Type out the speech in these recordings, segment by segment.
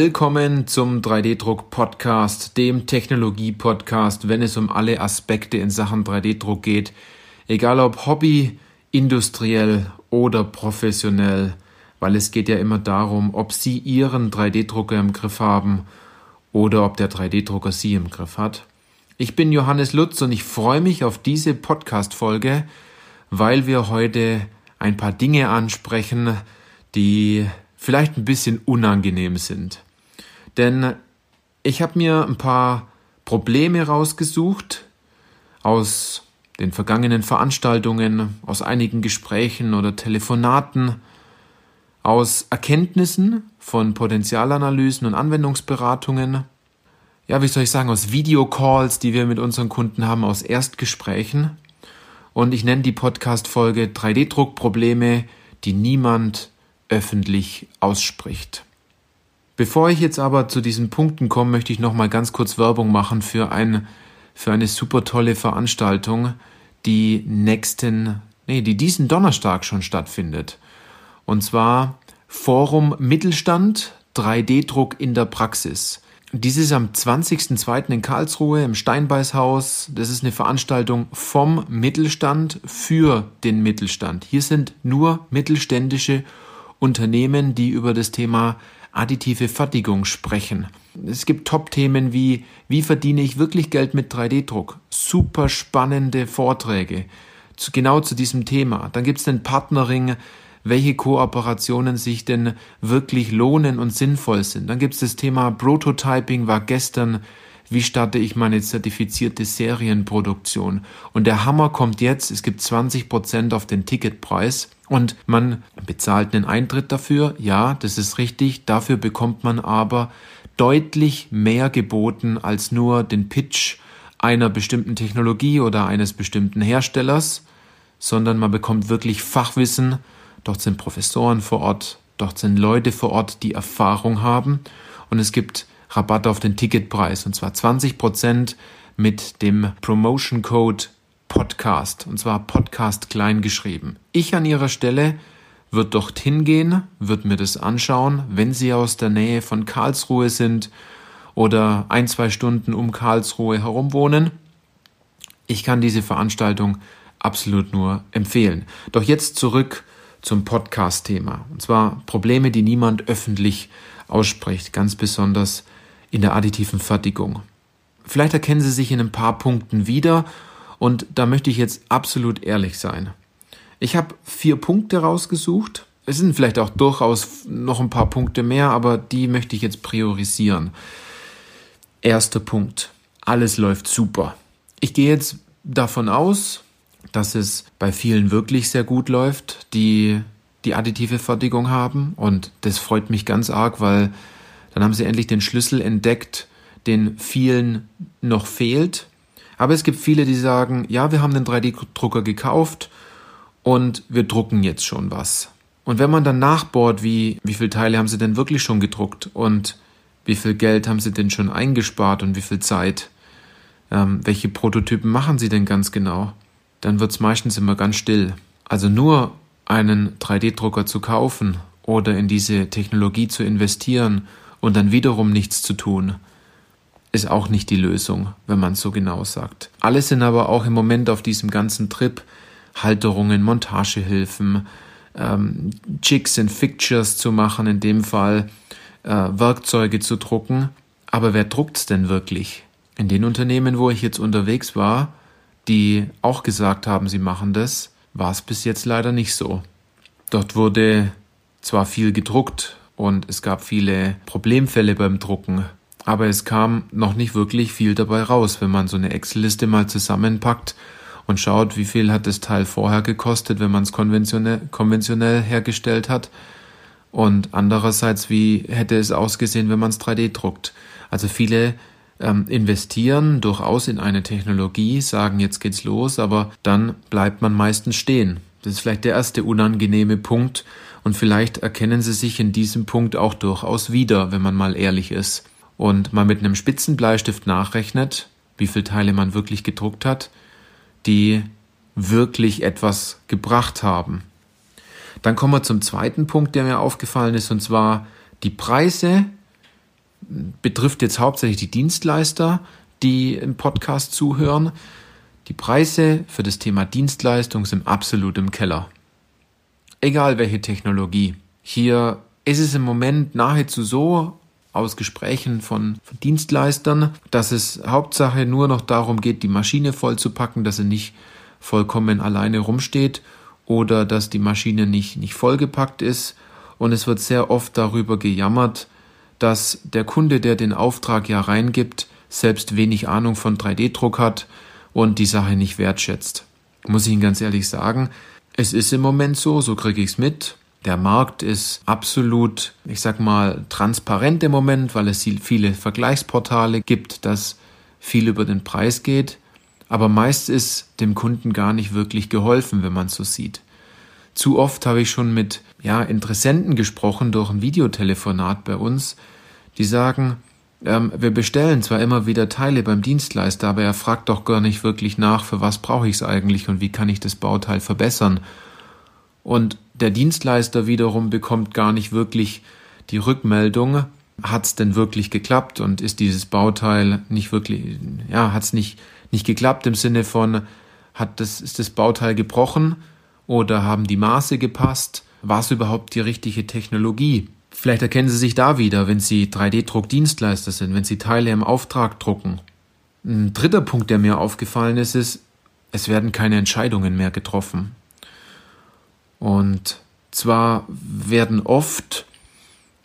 Willkommen zum 3D-Druck-Podcast, dem Technologie-Podcast, wenn es um alle Aspekte in Sachen 3D-Druck geht. Egal ob Hobby, industriell oder professionell, weil es geht ja immer darum, ob Sie Ihren 3D-Drucker im Griff haben oder ob der 3D-Drucker Sie im Griff hat. Ich bin Johannes Lutz und ich freue mich auf diese Podcast-Folge, weil wir heute ein paar Dinge ansprechen, die vielleicht ein bisschen unangenehm sind. Denn ich habe mir ein paar Probleme rausgesucht aus den vergangenen Veranstaltungen, aus einigen Gesprächen oder Telefonaten, aus Erkenntnissen von Potenzialanalysen und Anwendungsberatungen, ja, wie soll ich sagen, aus Videocalls, die wir mit unseren Kunden haben, aus Erstgesprächen. Und ich nenne die Podcast-Folge 3D-Druckprobleme, die niemand öffentlich ausspricht. Bevor ich jetzt aber zu diesen Punkten komme, möchte ich noch mal ganz kurz Werbung machen für ein für eine super tolle Veranstaltung, die nächsten, nee, die diesen Donnerstag schon stattfindet. Und zwar Forum Mittelstand 3D-Druck in der Praxis. Dies ist am 20.02. in Karlsruhe im Steinbeißhaus. Das ist eine Veranstaltung vom Mittelstand für den Mittelstand. Hier sind nur mittelständische Unternehmen, die über das Thema additive Fertigung sprechen. Es gibt Top-Themen wie, wie verdiene ich wirklich Geld mit 3D-Druck? Super spannende Vorträge zu, genau zu diesem Thema. Dann gibt es den Partnering, welche Kooperationen sich denn wirklich lohnen und sinnvoll sind. Dann gibt es das Thema Prototyping, war gestern wie starte ich meine zertifizierte Serienproduktion? Und der Hammer kommt jetzt, es gibt 20 Prozent auf den Ticketpreis. Und man bezahlt einen Eintritt dafür, ja, das ist richtig, dafür bekommt man aber deutlich mehr geboten als nur den Pitch einer bestimmten Technologie oder eines bestimmten Herstellers, sondern man bekommt wirklich Fachwissen, dort sind Professoren vor Ort, dort sind Leute vor Ort, die Erfahrung haben. Und es gibt Rabatt auf den Ticketpreis und zwar 20% mit dem Promotion Code Podcast und zwar Podcast klein geschrieben. Ich an Ihrer Stelle wird dorthin gehen, wird mir das anschauen, wenn Sie aus der Nähe von Karlsruhe sind oder ein, zwei Stunden um Karlsruhe herum wohnen. Ich kann diese Veranstaltung absolut nur empfehlen. Doch jetzt zurück zum Podcast-Thema. Und zwar Probleme, die niemand öffentlich ausspricht, ganz besonders in der additiven Fertigung. Vielleicht erkennen Sie sich in ein paar Punkten wieder und da möchte ich jetzt absolut ehrlich sein. Ich habe vier Punkte rausgesucht. Es sind vielleicht auch durchaus noch ein paar Punkte mehr, aber die möchte ich jetzt priorisieren. Erster Punkt. Alles läuft super. Ich gehe jetzt davon aus, dass es bei vielen wirklich sehr gut läuft, die die additive Fertigung haben. Und das freut mich ganz arg, weil dann haben sie endlich den Schlüssel entdeckt, den vielen noch fehlt. Aber es gibt viele, die sagen, ja, wir haben den 3D-Drucker gekauft und wir drucken jetzt schon was. Und wenn man dann nachbohrt, wie, wie viele Teile haben sie denn wirklich schon gedruckt und wie viel Geld haben sie denn schon eingespart und wie viel Zeit, ähm, welche Prototypen machen sie denn ganz genau, dann wird es meistens immer ganz still. Also nur einen 3D-Drucker zu kaufen oder in diese Technologie zu investieren und dann wiederum nichts zu tun, ist auch nicht die Lösung, wenn man es so genau sagt. Alle sind aber auch im Moment auf diesem ganzen Trip Halterungen, Montagehilfen, ähm, Jigs and Fixtures zu machen, in dem Fall äh, Werkzeuge zu drucken. Aber wer druckt's denn wirklich? In den Unternehmen, wo ich jetzt unterwegs war, die auch gesagt haben, sie machen das, war es bis jetzt leider nicht so. Dort wurde zwar viel gedruckt, und es gab viele Problemfälle beim Drucken. Aber es kam noch nicht wirklich viel dabei raus, wenn man so eine Excel-Liste mal zusammenpackt und schaut, wie viel hat das Teil vorher gekostet, wenn man es konventionell, konventionell hergestellt hat. Und andererseits, wie hätte es ausgesehen, wenn man es 3D druckt. Also viele ähm, investieren durchaus in eine Technologie, sagen, jetzt geht's los, aber dann bleibt man meistens stehen. Das ist vielleicht der erste unangenehme Punkt, und vielleicht erkennen Sie sich in diesem Punkt auch durchaus wieder, wenn man mal ehrlich ist und mal mit einem Spitzenbleistift nachrechnet, wie viele Teile man wirklich gedruckt hat, die wirklich etwas gebracht haben. Dann kommen wir zum zweiten Punkt, der mir aufgefallen ist, und zwar die Preise betrifft jetzt hauptsächlich die Dienstleister, die im Podcast zuhören. Die Preise für das Thema Dienstleistung sind absolut im Keller. Egal welche Technologie. Hier ist es im Moment nahezu so, aus Gesprächen von, Dienstleistern, dass es Hauptsache nur noch darum geht, die Maschine vollzupacken, dass sie nicht vollkommen alleine rumsteht oder dass die Maschine nicht, nicht vollgepackt ist. Und es wird sehr oft darüber gejammert, dass der Kunde, der den Auftrag ja reingibt, selbst wenig Ahnung von 3D-Druck hat und die Sache nicht wertschätzt. Muss ich Ihnen ganz ehrlich sagen, es ist im Moment so, so kriege ich es mit. Der Markt ist absolut, ich sag mal, transparent im Moment, weil es viele Vergleichsportale gibt, dass viel über den Preis geht. Aber meist ist dem Kunden gar nicht wirklich geholfen, wenn man es so sieht. Zu oft habe ich schon mit ja, Interessenten gesprochen durch ein Videotelefonat bei uns, die sagen, ähm, wir bestellen zwar immer wieder Teile beim Dienstleister, aber er fragt doch gar nicht wirklich nach, für was brauche ich es eigentlich und wie kann ich das Bauteil verbessern. Und der Dienstleister wiederum bekommt gar nicht wirklich die Rückmeldung, hat es denn wirklich geklappt und ist dieses Bauteil nicht wirklich, ja, hat es nicht, nicht geklappt im Sinne von, hat das, ist das Bauteil gebrochen oder haben die Maße gepasst? War es überhaupt die richtige Technologie? Vielleicht erkennen Sie sich da wieder, wenn Sie 3D-Druckdienstleister sind, wenn Sie Teile im Auftrag drucken. Ein dritter Punkt, der mir aufgefallen ist, ist, es werden keine Entscheidungen mehr getroffen. Und zwar werden oft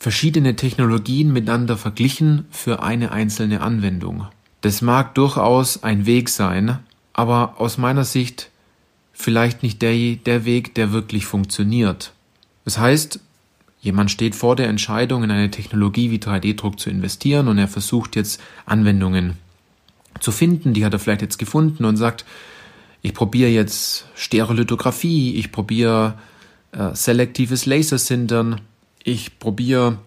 verschiedene Technologien miteinander verglichen für eine einzelne Anwendung. Das mag durchaus ein Weg sein, aber aus meiner Sicht vielleicht nicht der, der Weg, der wirklich funktioniert. Das heißt, Jemand steht vor der Entscheidung, in eine Technologie wie 3D-Druck zu investieren und er versucht jetzt Anwendungen zu finden, die hat er vielleicht jetzt gefunden und sagt, ich probiere jetzt Stereolithografie, ich probiere äh, selektives Lasersintern, ich probiere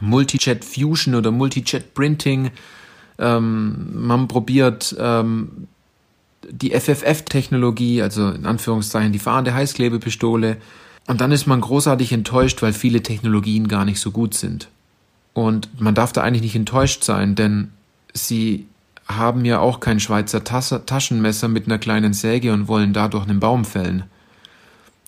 Multijet Fusion oder Multijet Printing, ähm, man probiert ähm, die FFF-Technologie, also in Anführungszeichen die fahrende Heißklebepistole, und dann ist man großartig enttäuscht, weil viele Technologien gar nicht so gut sind. Und man darf da eigentlich nicht enttäuscht sein, denn sie haben ja auch kein Schweizer Taschenmesser mit einer kleinen Säge und wollen dadurch einen Baum fällen.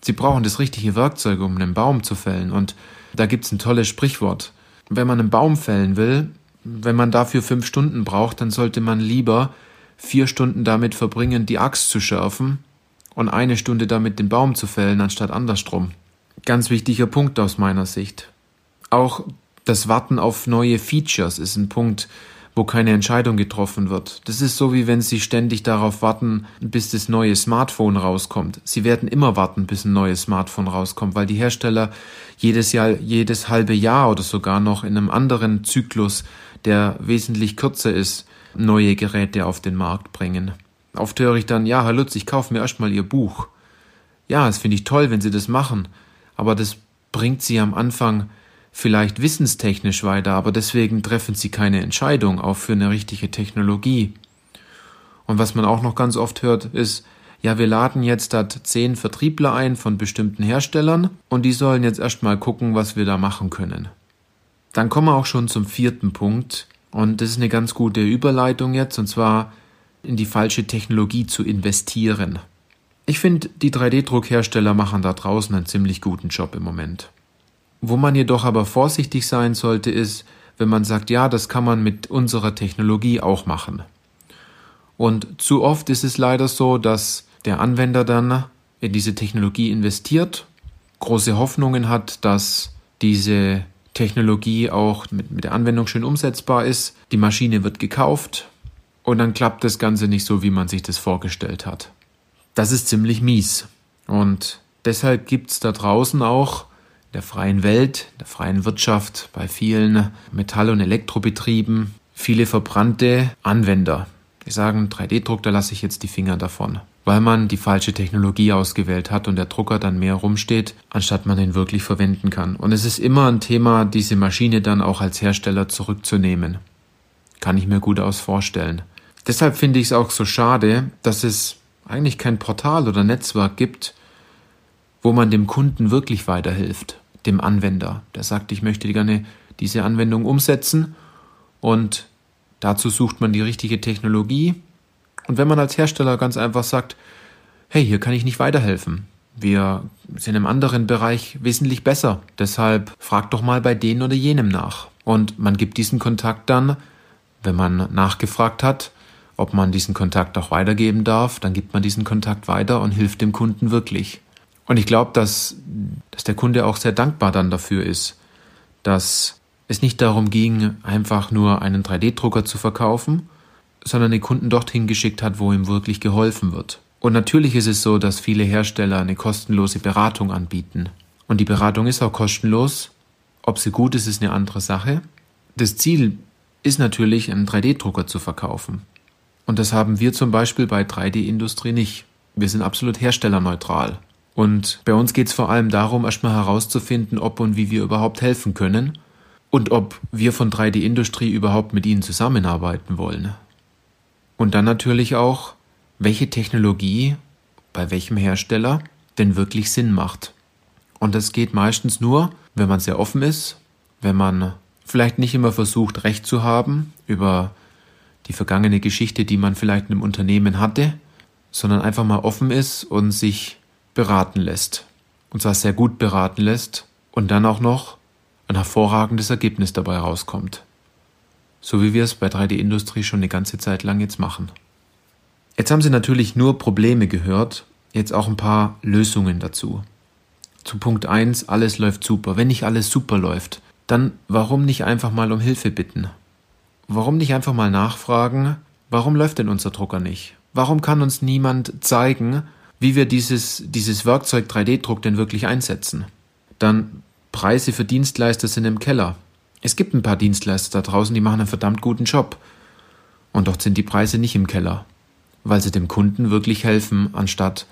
Sie brauchen das richtige Werkzeug, um einen Baum zu fällen. Und da gibt's ein tolles Sprichwort. Wenn man einen Baum fällen will, wenn man dafür fünf Stunden braucht, dann sollte man lieber vier Stunden damit verbringen, die Axt zu schärfen, und eine Stunde damit den Baum zu fällen, anstatt andersrum. Ganz wichtiger Punkt aus meiner Sicht. Auch das Warten auf neue Features ist ein Punkt, wo keine Entscheidung getroffen wird. Das ist so wie wenn Sie ständig darauf warten, bis das neue Smartphone rauskommt. Sie werden immer warten, bis ein neues Smartphone rauskommt, weil die Hersteller jedes Jahr, jedes halbe Jahr oder sogar noch in einem anderen Zyklus, der wesentlich kürzer ist, neue Geräte auf den Markt bringen. Oft höre ich dann, ja, Herr Lutz, ich kaufe mir erstmal Ihr Buch. Ja, das finde ich toll, wenn Sie das machen, aber das bringt Sie am Anfang vielleicht wissenstechnisch weiter, aber deswegen treffen Sie keine Entscheidung auch für eine richtige Technologie. Und was man auch noch ganz oft hört, ist, ja, wir laden jetzt da zehn Vertriebler ein von bestimmten Herstellern und die sollen jetzt erstmal gucken, was wir da machen können. Dann kommen wir auch schon zum vierten Punkt und das ist eine ganz gute Überleitung jetzt und zwar in die falsche Technologie zu investieren. Ich finde, die 3D-Druckhersteller machen da draußen einen ziemlich guten Job im Moment. Wo man jedoch aber vorsichtig sein sollte, ist, wenn man sagt, ja, das kann man mit unserer Technologie auch machen. Und zu oft ist es leider so, dass der Anwender dann in diese Technologie investiert, große Hoffnungen hat, dass diese Technologie auch mit, mit der Anwendung schön umsetzbar ist. Die Maschine wird gekauft, und dann klappt das Ganze nicht so, wie man sich das vorgestellt hat. Das ist ziemlich mies. Und deshalb gibt's da draußen auch in der freien Welt, der freien Wirtschaft, bei vielen Metall- und Elektrobetrieben viele verbrannte Anwender. Die sagen, 3D-Druck, da lasse ich jetzt die Finger davon. Weil man die falsche Technologie ausgewählt hat und der Drucker dann mehr rumsteht, anstatt man ihn wirklich verwenden kann. Und es ist immer ein Thema, diese Maschine dann auch als Hersteller zurückzunehmen. Kann ich mir gut aus vorstellen. Deshalb finde ich es auch so schade, dass es eigentlich kein Portal oder Netzwerk gibt, wo man dem Kunden wirklich weiterhilft, dem Anwender, der sagt, ich möchte gerne diese Anwendung umsetzen und dazu sucht man die richtige Technologie. Und wenn man als Hersteller ganz einfach sagt, hey, hier kann ich nicht weiterhelfen. Wir sind im anderen Bereich wesentlich besser. Deshalb fragt doch mal bei denen oder jenem nach. Und man gibt diesen Kontakt dann, wenn man nachgefragt hat, ob man diesen Kontakt auch weitergeben darf, dann gibt man diesen Kontakt weiter und hilft dem Kunden wirklich. Und ich glaube, dass, dass der Kunde auch sehr dankbar dann dafür ist, dass es nicht darum ging, einfach nur einen 3D-Drucker zu verkaufen, sondern den Kunden dorthin geschickt hat, wo ihm wirklich geholfen wird. Und natürlich ist es so, dass viele Hersteller eine kostenlose Beratung anbieten. Und die Beratung ist auch kostenlos. Ob sie gut ist, ist eine andere Sache. Das Ziel ist natürlich, einen 3D-Drucker zu verkaufen. Und das haben wir zum Beispiel bei 3D-Industrie nicht. Wir sind absolut herstellerneutral. Und bei uns geht es vor allem darum, erstmal herauszufinden, ob und wie wir überhaupt helfen können und ob wir von 3D-Industrie überhaupt mit ihnen zusammenarbeiten wollen. Und dann natürlich auch, welche Technologie bei welchem Hersteller denn wirklich Sinn macht. Und das geht meistens nur, wenn man sehr offen ist, wenn man vielleicht nicht immer versucht, Recht zu haben über die vergangene Geschichte, die man vielleicht in einem Unternehmen hatte, sondern einfach mal offen ist und sich beraten lässt. Und zwar sehr gut beraten lässt und dann auch noch ein hervorragendes Ergebnis dabei rauskommt. So wie wir es bei 3D-Industrie schon eine ganze Zeit lang jetzt machen. Jetzt haben Sie natürlich nur Probleme gehört, jetzt auch ein paar Lösungen dazu. Zu Punkt 1, alles läuft super. Wenn nicht alles super läuft, dann warum nicht einfach mal um Hilfe bitten? Warum nicht einfach mal nachfragen, warum läuft denn unser Drucker nicht? Warum kann uns niemand zeigen, wie wir dieses, dieses Werkzeug 3D-Druck denn wirklich einsetzen? Dann Preise für Dienstleister sind im Keller. Es gibt ein paar Dienstleister da draußen, die machen einen verdammt guten Job. Und dort sind die Preise nicht im Keller, weil sie dem Kunden wirklich helfen, anstatt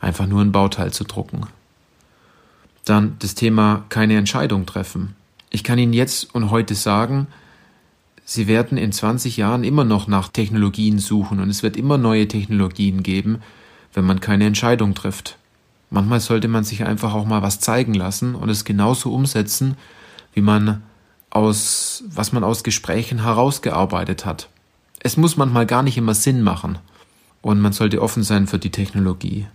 einfach nur ein Bauteil zu drucken. Dann das Thema keine Entscheidung treffen. Ich kann Ihnen jetzt und heute sagen, Sie werden in 20 Jahren immer noch nach Technologien suchen und es wird immer neue Technologien geben, wenn man keine Entscheidung trifft. Manchmal sollte man sich einfach auch mal was zeigen lassen und es genauso umsetzen, wie man aus, was man aus Gesprächen herausgearbeitet hat. Es muss manchmal gar nicht immer Sinn machen. Und man sollte offen sein für die Technologie.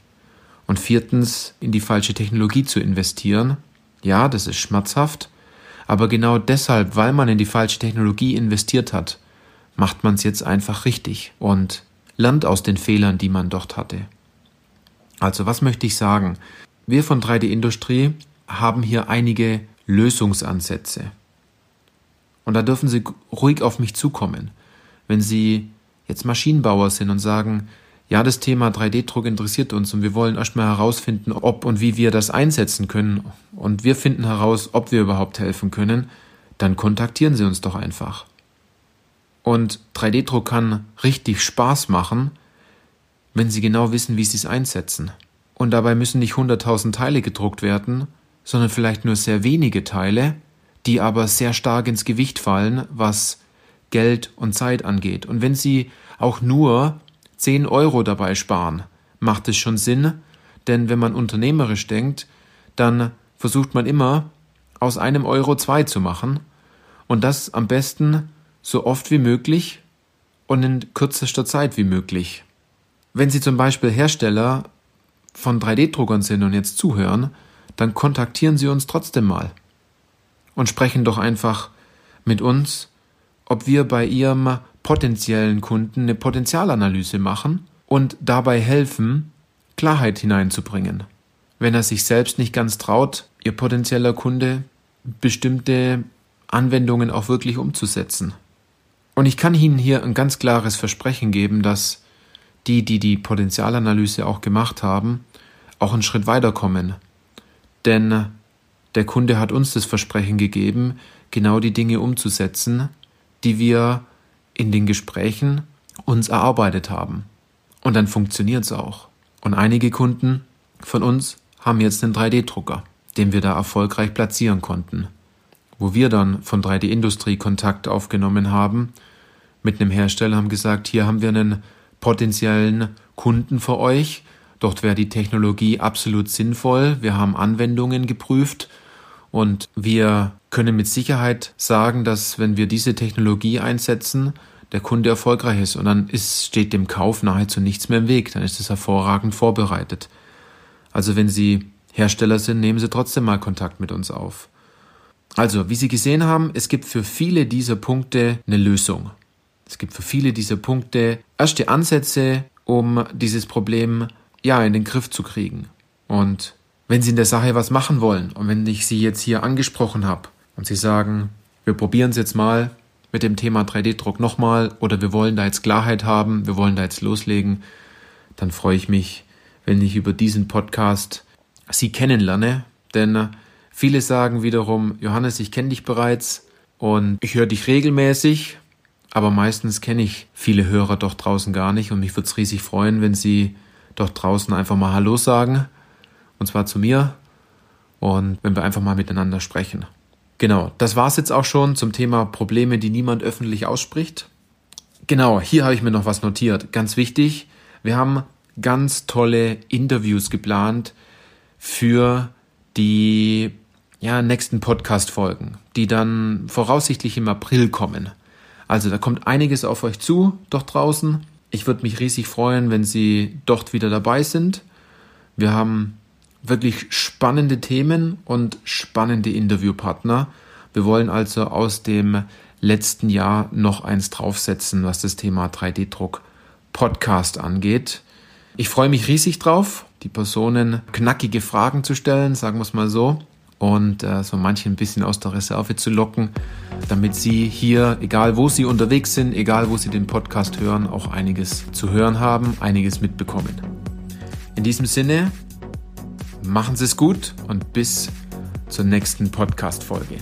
Und viertens, in die falsche Technologie zu investieren. Ja, das ist schmerzhaft. Aber genau deshalb, weil man in die falsche Technologie investiert hat, macht man es jetzt einfach richtig und lernt aus den Fehlern, die man dort hatte. Also was möchte ich sagen? Wir von 3D Industrie haben hier einige Lösungsansätze. Und da dürfen Sie ruhig auf mich zukommen. Wenn Sie jetzt Maschinenbauer sind und sagen, ja, das Thema 3D-Druck interessiert uns und wir wollen erstmal herausfinden, ob und wie wir das einsetzen können und wir finden heraus, ob wir überhaupt helfen können, dann kontaktieren Sie uns doch einfach. Und 3D-Druck kann richtig Spaß machen, wenn sie genau wissen, wie sie es einsetzen. Und dabei müssen nicht hunderttausend Teile gedruckt werden, sondern vielleicht nur sehr wenige Teile, die aber sehr stark ins Gewicht fallen, was Geld und Zeit angeht. Und wenn Sie auch nur 10 Euro dabei sparen, macht es schon Sinn, denn wenn man unternehmerisch denkt, dann versucht man immer aus einem Euro zwei zu machen. Und das am besten so oft wie möglich und in kürzester Zeit wie möglich. Wenn Sie zum Beispiel Hersteller von 3D-Druckern sind und jetzt zuhören, dann kontaktieren Sie uns trotzdem mal und sprechen doch einfach mit uns, ob wir bei Ihrem potenziellen Kunden eine Potenzialanalyse machen und dabei helfen, Klarheit hineinzubringen. Wenn er sich selbst nicht ganz traut, Ihr potenzieller Kunde bestimmte Anwendungen auch wirklich umzusetzen. Und ich kann Ihnen hier ein ganz klares Versprechen geben, dass die, die die Potenzialanalyse auch gemacht haben, auch einen Schritt weiterkommen. Denn der Kunde hat uns das Versprechen gegeben, genau die Dinge umzusetzen, die wir in den Gesprächen uns erarbeitet haben. Und dann funktioniert es auch. Und einige Kunden von uns haben jetzt einen 3D-Drucker, den wir da erfolgreich platzieren konnten. Wo wir dann von 3D-Industrie Kontakt aufgenommen haben mit einem Hersteller, haben gesagt, hier haben wir einen potenziellen Kunden für euch. Dort wäre die Technologie absolut sinnvoll. Wir haben Anwendungen geprüft Und wir können mit Sicherheit sagen, dass wenn wir diese Technologie einsetzen, der Kunde erfolgreich ist und dann ist, steht dem Kauf nahezu nichts mehr im Weg. Dann ist es hervorragend vorbereitet. Also wenn Sie Hersteller sind, nehmen Sie trotzdem mal Kontakt mit uns auf. Also, wie Sie gesehen haben, es gibt für viele dieser Punkte eine Lösung. Es gibt für viele dieser Punkte erste Ansätze, um dieses Problem ja in den Griff zu kriegen. Und wenn Sie in der Sache was machen wollen und wenn ich Sie jetzt hier angesprochen habe und Sie sagen, wir probieren es jetzt mal mit dem Thema 3D-Druck nochmal oder wir wollen da jetzt Klarheit haben, wir wollen da jetzt loslegen, dann freue ich mich, wenn ich über diesen Podcast Sie kennenlerne. Denn viele sagen wiederum, Johannes, ich kenne dich bereits und ich höre dich regelmäßig, aber meistens kenne ich viele Hörer doch draußen gar nicht und mich würde es riesig freuen, wenn Sie dort draußen einfach mal Hallo sagen und zwar zu mir und wenn wir einfach mal miteinander sprechen. Genau, das war's jetzt auch schon zum Thema Probleme, die niemand öffentlich ausspricht. Genau, hier habe ich mir noch was notiert. Ganz wichtig, wir haben ganz tolle Interviews geplant für die ja, nächsten Podcast-Folgen, die dann voraussichtlich im April kommen. Also da kommt einiges auf euch zu, dort draußen. Ich würde mich riesig freuen, wenn Sie dort wieder dabei sind. Wir haben wirklich spannende Themen und spannende Interviewpartner. Wir wollen also aus dem letzten Jahr noch eins draufsetzen, was das Thema 3D-Druck Podcast angeht. Ich freue mich riesig drauf, die Personen knackige Fragen zu stellen, sagen wir es mal so, und äh, so manche ein bisschen aus der Reserve zu locken, damit sie hier, egal wo sie unterwegs sind, egal wo sie den Podcast hören, auch einiges zu hören haben, einiges mitbekommen. In diesem Sinne, Machen Sie es gut und bis zur nächsten Podcast-Folge.